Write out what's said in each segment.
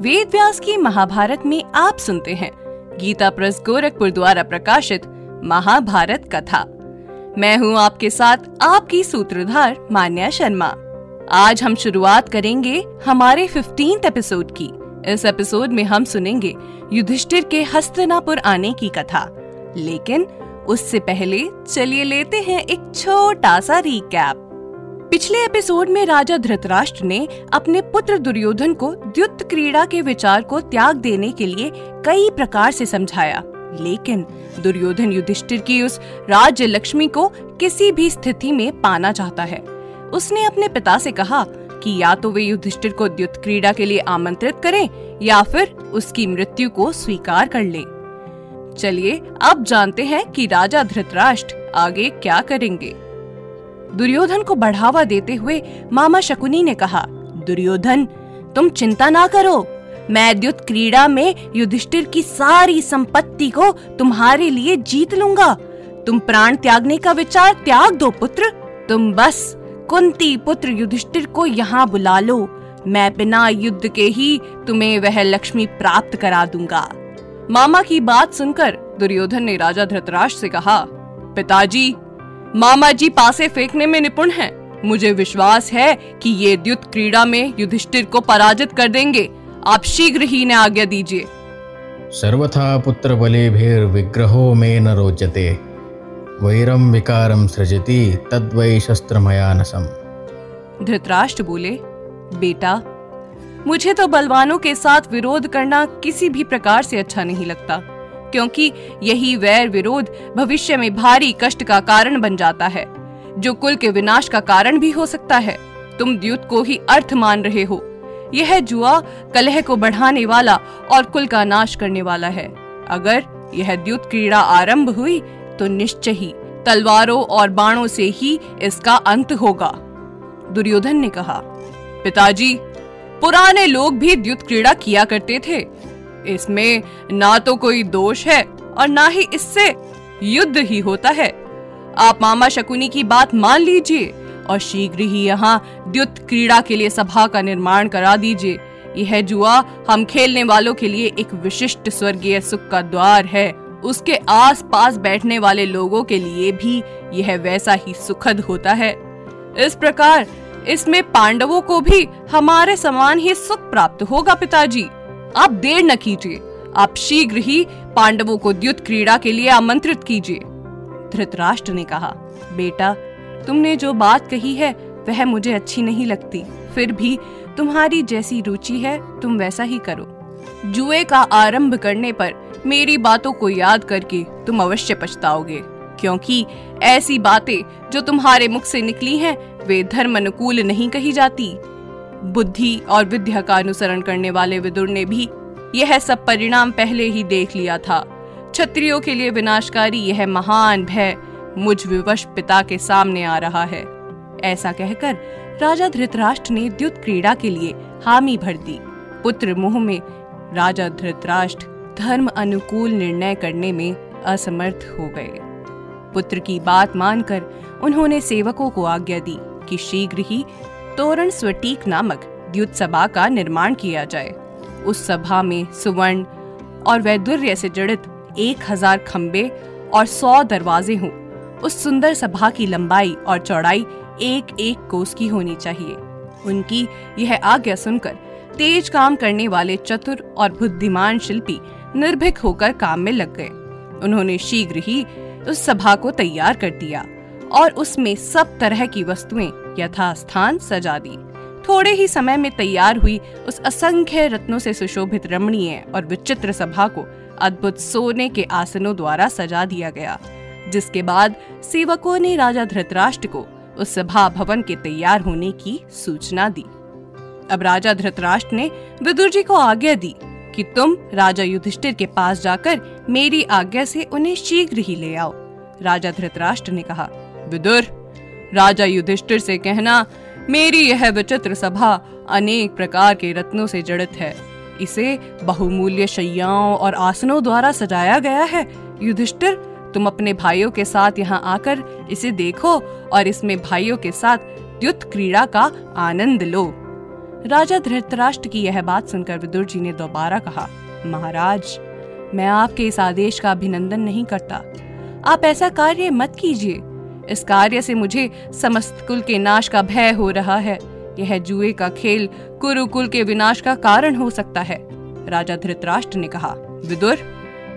वेद व्यास की महाभारत में आप सुनते हैं। गीता प्रेस गोरखपुर द्वारा प्रकाशित महाभारत कथा। मैं हूँ आपके साथ आपकी सूत्रधार मान्या शर्मा। आज हम शुरुआत करेंगे हमारे फिफ्टींथ एपिसोड की। इस एपिसोड में हम सुनेंगे युधिष्ठिर के हस्तनापुर आने की कथा। लेकिन उससे पहले चलिए लेते हैं एक छोटा सा रिकैप पिछले एपिसोड में राजा धृतराष्ट्र ने अपने पुत्र दुर्योधन को द्युत क्रीड़ा के विचार को त्याग देने के लिए कई प्रकार से समझाया, लेकिन दुर्योधन युधिष्ठिर की उस राज्य लक्ष्मी को किसी भी स्थिति में पाना चाहता है उसने अपने पिता से कहा कि या तो वे युधिष्ठिर को द्युत क्रीड़ा के लिए आमंत्रित करें, या फिर उसकी मृत्यु को स्वीकार कर लें। चलिए, अब जानते हैं कि राजा धृतराष्ट्र आगे क्या करेंगे दुर्योधन को बढ़ावा देते हुए मामा शकुनी ने कहा, दुर्योधन, तुम चिंता ना करो। मैं द्युत क्रीड़ा में युधिष्ठिर की सारी संपत्ति को तुम्हारे लिए जीत लूँगा। तुम प्राण त्यागने का विचार त्याग दो, पुत्र। तुम बस कुंती पुत्र युधिष्ठिर को यहाँ बुला लो। मैं बिना युद्ध के ही तुम्हें वह लक्ष्मी प्राप्त करा दूँगा। मामा की बात सुनकर दुर्योधन ने राजा धृतराष्ट्र से कहा, पिताजी मामा जी पासे फेंकने में निपुण हैं। मुझे विश्वास है कि ये द्युत क्रीड़ा में युधिष्ठिर को पराजित कर देंगे। आप शीघ्र ही ने आज्ञा दीजिए। सर्वथा पुत्र बले भेर विग्रहो में न रोचते। वैरम विकारम सृजति तद्वै शस्त्रमयानसम। धृतराष्ट्र बोले बेटा मुझे तो बलवानों के साथ विरोध करना किसी भी प्रकार से अच्छा नहीं लगता। क्योंकि यही वैर विरोध भविष्य में भारी कष्ट का कारण बन जाता है, जो कुल के विनाश का कारण भी हो सकता है। तुम द्युत को ही अर्थ मान रहे हो। यह जुआ कलह को बढ़ाने वाला और कुल का नाश करने वाला है। अगर यह द्युत क्रीड़ा आरंभ हुई तो निश्चय ही तलवारों और बाणों से ही इसका अंत होगा। दुर्योधन ने कहा, पिताजी, पुराने लोग भी द्युत क्रीड़ा किया करते थे। इसमें ना तो कोई दोष है और ना ही इससे युद्ध ही होता है। आप मामा शकुनी की बात मान लीजिए और शीघ्र ही यहाँ द्युत क्रीड़ा के लिए सभा का निर्माण करा दीजिए। यह जुआ हम खेलने वालों के लिए एक विशिष्ट स्वर्गीय सुख का द्वार है। उसके आस पास बैठने वाले लोगों के लिए भी यह वैसा ही सुखद होता है। इस प्रकार इसमें पांडवों को भी हमारे समान ही सुख प्राप्त होगा पिताजी। आप देर न कीजिए। आप शीघ्र ही पांडवों को द्युत क्रीड़ा के लिए आमंत्रित कीजिए। धृतराष्ट्र ने कहा, बेटा, तुमने जो बात कही है, वह मुझे अच्छी नहीं लगती। फिर भी तुम्हारी जैसी रुचि है, तुम वैसा ही करो। जुए का आरंभ करने पर मेरी बातों को याद करके तुम अवश्य पछताओगे, क्योंकि ऐसी बातें जो तुम्हारे मुख से निकली हैं, वे धर्म अनुकूल नहीं कही जाती। बुद्धि और विद्या का अनुसरण करने वाले विदुर ने भी यह सब परिणाम पहले ही देख लिया था। क्षत्रियों के लिए विनाशकारी यह महान भय मुझ विवश पिता के सामने आ रहा है। ऐसा कहकर राजा धृतराष्ट्र ने द्युत क्रीड़ा के लिए हामी भर दी। पुत्र मुह में राजा धृतराष्ट्र धर्म अनुकूल निर्णय करने में असमर्थ हो गए। पुत्र की बात मानकर उन्होंने सेवकों को आज्ञा दी कि शीघ्र ही तोरण स्वटीक नामक द्युत सभा का निर्माण किया जाए। उस सभा में सुवर्ण और वैदुर्य से जड़ित एक हज़ार खम्बे और सौ दरवाजे हों। उस सुंदर सभा की लंबाई और चौड़ाई एक एक कोस की होनी चाहिए। उनकी यह आज्ञा सुनकर तेज काम करने वाले चतुर और बुद्धिमान शिल्पी निर्भीक होकर काम में लग गए। उन्होंने शीघ्र ही उस सभा को तैयार कर दिया और उसमें सब तरह की वस्तुएँ यथास्थान सजा दी। थोड़े ही समय में तैयार हुई उस असंख्य रत्नों से सुशोभित रमणीय और विचित्र सभा को अद्भुत सोने के आसनों द्वारा सजा दिया गया, जिसके बाद सेवकों ने राजा धृतराष्ट्र को उस सभा भवन के तैयार होने की सूचना दी। अब राजा धृतराष्ट्र ने विदुर जी को आज्ञा दी कि तुम राजा युधिष्ठिर के पास जाकर मेरी आज्ञा से उन्हें शीघ्र ही ले आओ। राजा धृतराष्ट्र ने कहा, विदुर राजा युधिष्ठिर से कहना, मेरी यह विचित्र सभा अनेक प्रकार के रत्नों से जड़ित है। इसे बहुमूल्य शैयाओं और आसनों द्वारा सजाया गया है। युधिष्ठिर, तुम अपने भाइयों के साथ यहाँ आकर इसे देखो और इसमें भाइयों के साथ द्युत क्रीड़ा का आनंद लो। राजा धृतराष्ट्र की यह बात सुनकर विदुर जी ने दोबारा कहा, महाराज, मैं आपके इस आदेश का अभिनंदन नहीं करता। आप ऐसा कार्य मत कीजिए। इस कार्य से मुझे समस्त कुल के नाश का भय हो रहा है। यह जुए का खेल कुरुकुल के विनाश का कारण हो सकता है, राजा धृतराष्ट्र ने कहा। विदुर,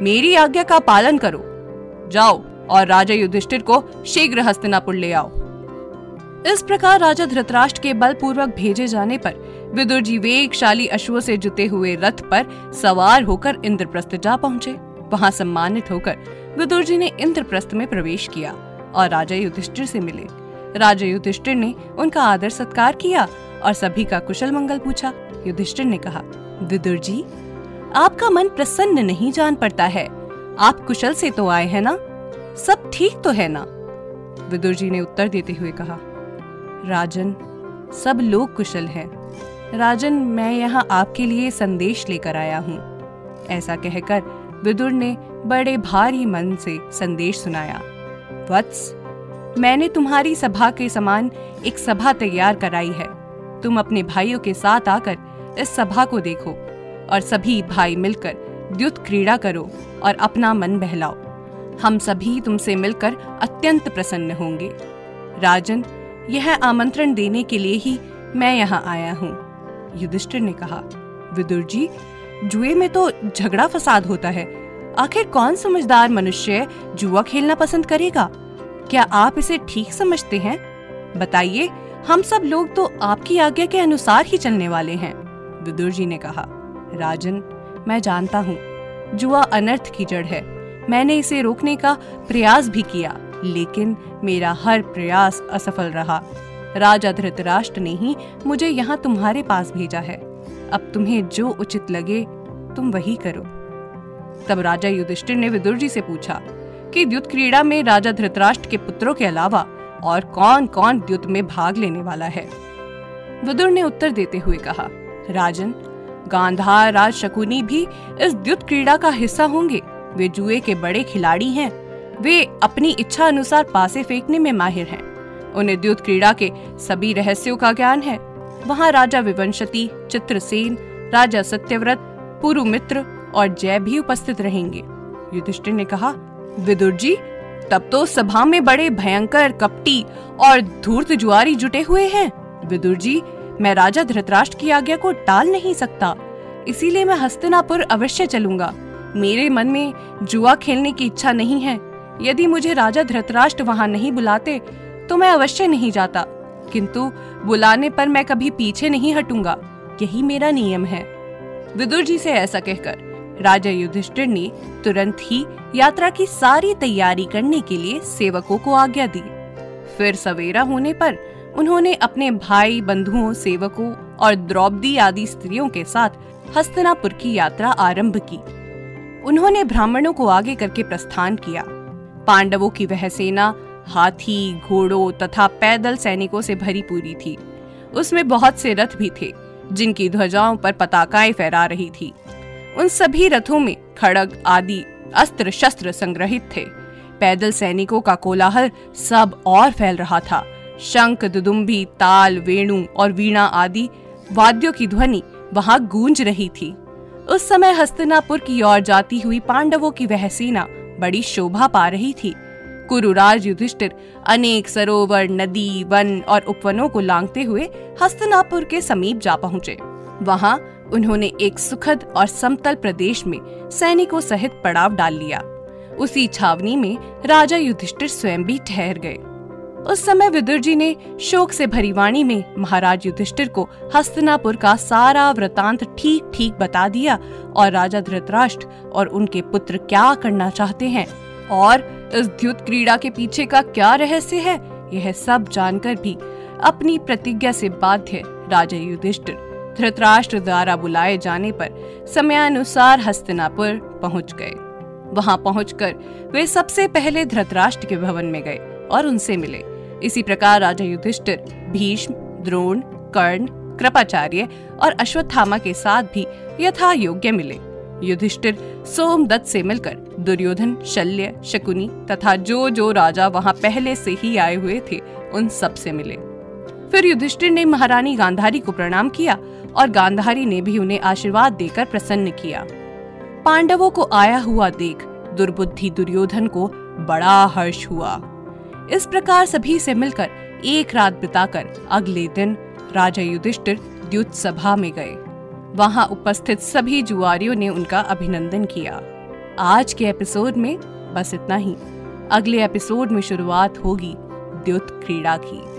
मेरी आज्ञा का पालन करो। जाओ और राजा युधिष्ठिर को शीघ्र हस्तिनापुर ले आओ। इस प्रकार राजा धृतराष्ट्र के बलपूर्वक भेजे जाने पर विदुर जी वेगशाली अश्वों से जुते हुए रथ पर सवार होकर इंद्रप्रस्थ जा पहुँचे। वहाँ सम्मानित होकर विदुर जी ने इंद्रप्रस्थ में प्रवेश किया। और राजा युधिष्ठिर से मिले। राजा युधिष्ठिर ने उनका आदर सत्कार किया और सभी का कुशल मंगल पूछा। युधिष्ठिर ने कहा, विदुर जी, आपका मन प्रसन्न नहीं जान पड़ता है। आप कुशल से तो आए हैं ना? सब ठीक तो है ना? विदुर जी ने उत्तर देते हुए कहा, राजन, सब लोग कुशल हैं। राजन, मैं यहाँ आपके लिए संदेश लेकर आया हूँ। ऐसा कहकर विदुर ने बड़े भारी मन से संदेश सुनाया। वत्स, मैंने तुम्हारी सभा के समान एक सभा तैयार कराई है। तुम अपने भाइयों के साथ आकर इस सभा को देखो और सभी भाई मिलकर द्युत क्रीड़ा करो और अपना मन बहलाओ। हम सभी तुमसे मिलकर अत्यंत प्रसन्न होंगे। राजन, यह आमंत्रण देने के लिए ही मैं यहाँ आया हूँ, युधिष्ठिर ने कहा। विदुर जी, जुए में तो झगड़ा फसाद होता है। आखिर कौन समझदार मनुष्य जुआ खेलना पसंद करेगा? क्या आप इसे ठीक समझते हैं? बताइए, हम सब लोग तो आपकी आज्ञा के अनुसार ही चलने वाले हैं विदुर जी ने कहा। राजन, मैं जानता हूँ, जुआ अनर्थ की जड़ है। मैंने इसे रोकने का प्रयास भी किया, लेकिन मेरा हर प्रयास असफल रहा। राजा धृतराष्ट्र ने ही मुझे यहाँ तुम्हारे पास भेजा है। अब तुम्हें जो उचित लगे, तुम वही करो। तब राजा युधिष्ठिर ने विदुर जी से पूछा कि द्युत क्रीड़ा में राजा धृतराष्ट्र के पुत्रों के अलावा और कौन कौन द्युत में भाग लेने वाला है? विदुर ने उत्तर देते हुए कहा, राजन गांधार राज शकुनी भी इस द्युत क्रीड़ा का हिस्सा होंगे। वे जुए के बड़े खिलाड़ी हैं। वे अपनी इच्छा अनुसार पासे फेंकने में माहिर हैं। उन्हें द्युत क्रीड़ा के सभी रहस्यों का ज्ञान है। वहाँ राजा विवंशती, चित्रसेन, राजा सत्यव्रत पुरुमित्र और जय भी उपस्थित रहेंगे। युधिष्ठिर ने कहा, विदुर जी, तब तो सभा में बड़े भयंकर कपटी और धूर्त जुआरी जुटे हुए हैं। विदुर जी, मैं राजा धृतराष्ट्र की आज्ञा को टाल नहीं सकता। इसीलिए मैं हस्तिनापुर अवश्य चलूँगा। मेरे मन में जुआ खेलने की इच्छा नहीं है। यदि मुझे राजा धृतराष्ट्र वहाँ नहीं बुलाते तो मैं अवश्य नहीं जाता। किंतु बुलाने पर मैं कभी पीछे नहीं हटूँगा। यही मेरा नियम है। विदुर जी से ऐसा कहकर राजा युधिष्ठिर ने तुरंत ही यात्रा की सारी तैयारी करने के लिए सेवकों को आज्ञा दी। फिर सवेरा होने पर उन्होंने अपने भाई, बंधुओं, सेवकों और द्रौपदी आदि स्त्रियों के साथ हस्तनापुर की यात्रा आरंभ की। उन्होंने ब्राह्मणों को आगे करके प्रस्थान किया। पांडवों की वह सेना हाथी, घोड़ों तथा पैदल सैनिकों से भरी पूरी थी। उसमें बहुत से रथ भी थे, जिनकी ध्वजाओं पर पताकाएँ फहरा रही थी। उन सभी रथों में खड़ग आदि अस्त्र शस्त्र संग्रहित थे। पैदल सैनिकों का कोलाहल सब और फैल रहा था। शंख, दुदुम्बी, ताल, वेणु और वीणा आदि वाद्यों की ध्वनि वहाँ गूंज रही थी। उस समय हस्तिनापुर की ओर जाती हुई पांडवों की वह सेना बड़ी शोभा पा रही थी। कुरुराज युधिष्ठिर अनेक सरोवर, नदी, वन और उपवनों को लांगते हुए हस्तनापुर के समीप जा पहुँचे। वहाँ उन्होंने एक सुखद और समतल प्रदेश में सैनिकों सहित पड़ाव डाल लिया। उसी छावनी में राजा युधिष्ठिर स्वयं भी ठहर गए। उस समय विदुर जी ने शोक से भरी वाणी में महाराज युधिष्ठिर को हस्तनापुर का सारा वृतांत ठीक ठीक बता दिया और राजा धृतराष्ट्र और उनके पुत्र क्या करना चाहते हैं और इस द्युत क्रीड़ा के पीछे का क्या रहस्य है, यह सब जानकर भी अपनी प्रतिज्ञा से बाध्य राजा युधिष्ठिर। धृतराष्ट्र द्वारा बुलाए जाने पर समयानुसार हस्तिनापुर पहुँच गए। वहाँ पहुंचकर वे सबसे पहले धृतराष्ट्र के भवन में गए और उनसे मिले। इसी प्रकार राजा युधिष्ठिर, भीष्म, द्रोण, कर्ण, कृपाचार्य और अश्वत्थामा के साथ भी यथा योग्य मिले। युधिष्ठिर सोमदत्त से मिलकर दुर्योधन, शल्य, शकुनी तथा जो जो राजा वहाँ पहले से ही आए हुए थे, उन सबसे मिले। फिर युधिष्ठिर ने महारानी गांधारी को प्रणाम किया और गांधारी ने भी उन्हें आशीर्वाद देकर प्रसन्न किया। पांडवों को आया हुआ देख दुर्बुद्धि दुर्योधन को बड़ा हर्ष हुआ। इस प्रकार सभी से मिलकर एक रात बिताकर अगले दिन राजा युधिष्ठिर द्युत सभा में गए। वहाँ उपस्थित सभी जुआरियों ने उनका अभिनंदन किया। आज के एपिसोड में बस इतना ही। अगले एपिसोड में शुरुआत होगी द्युत क्रीड़ा की।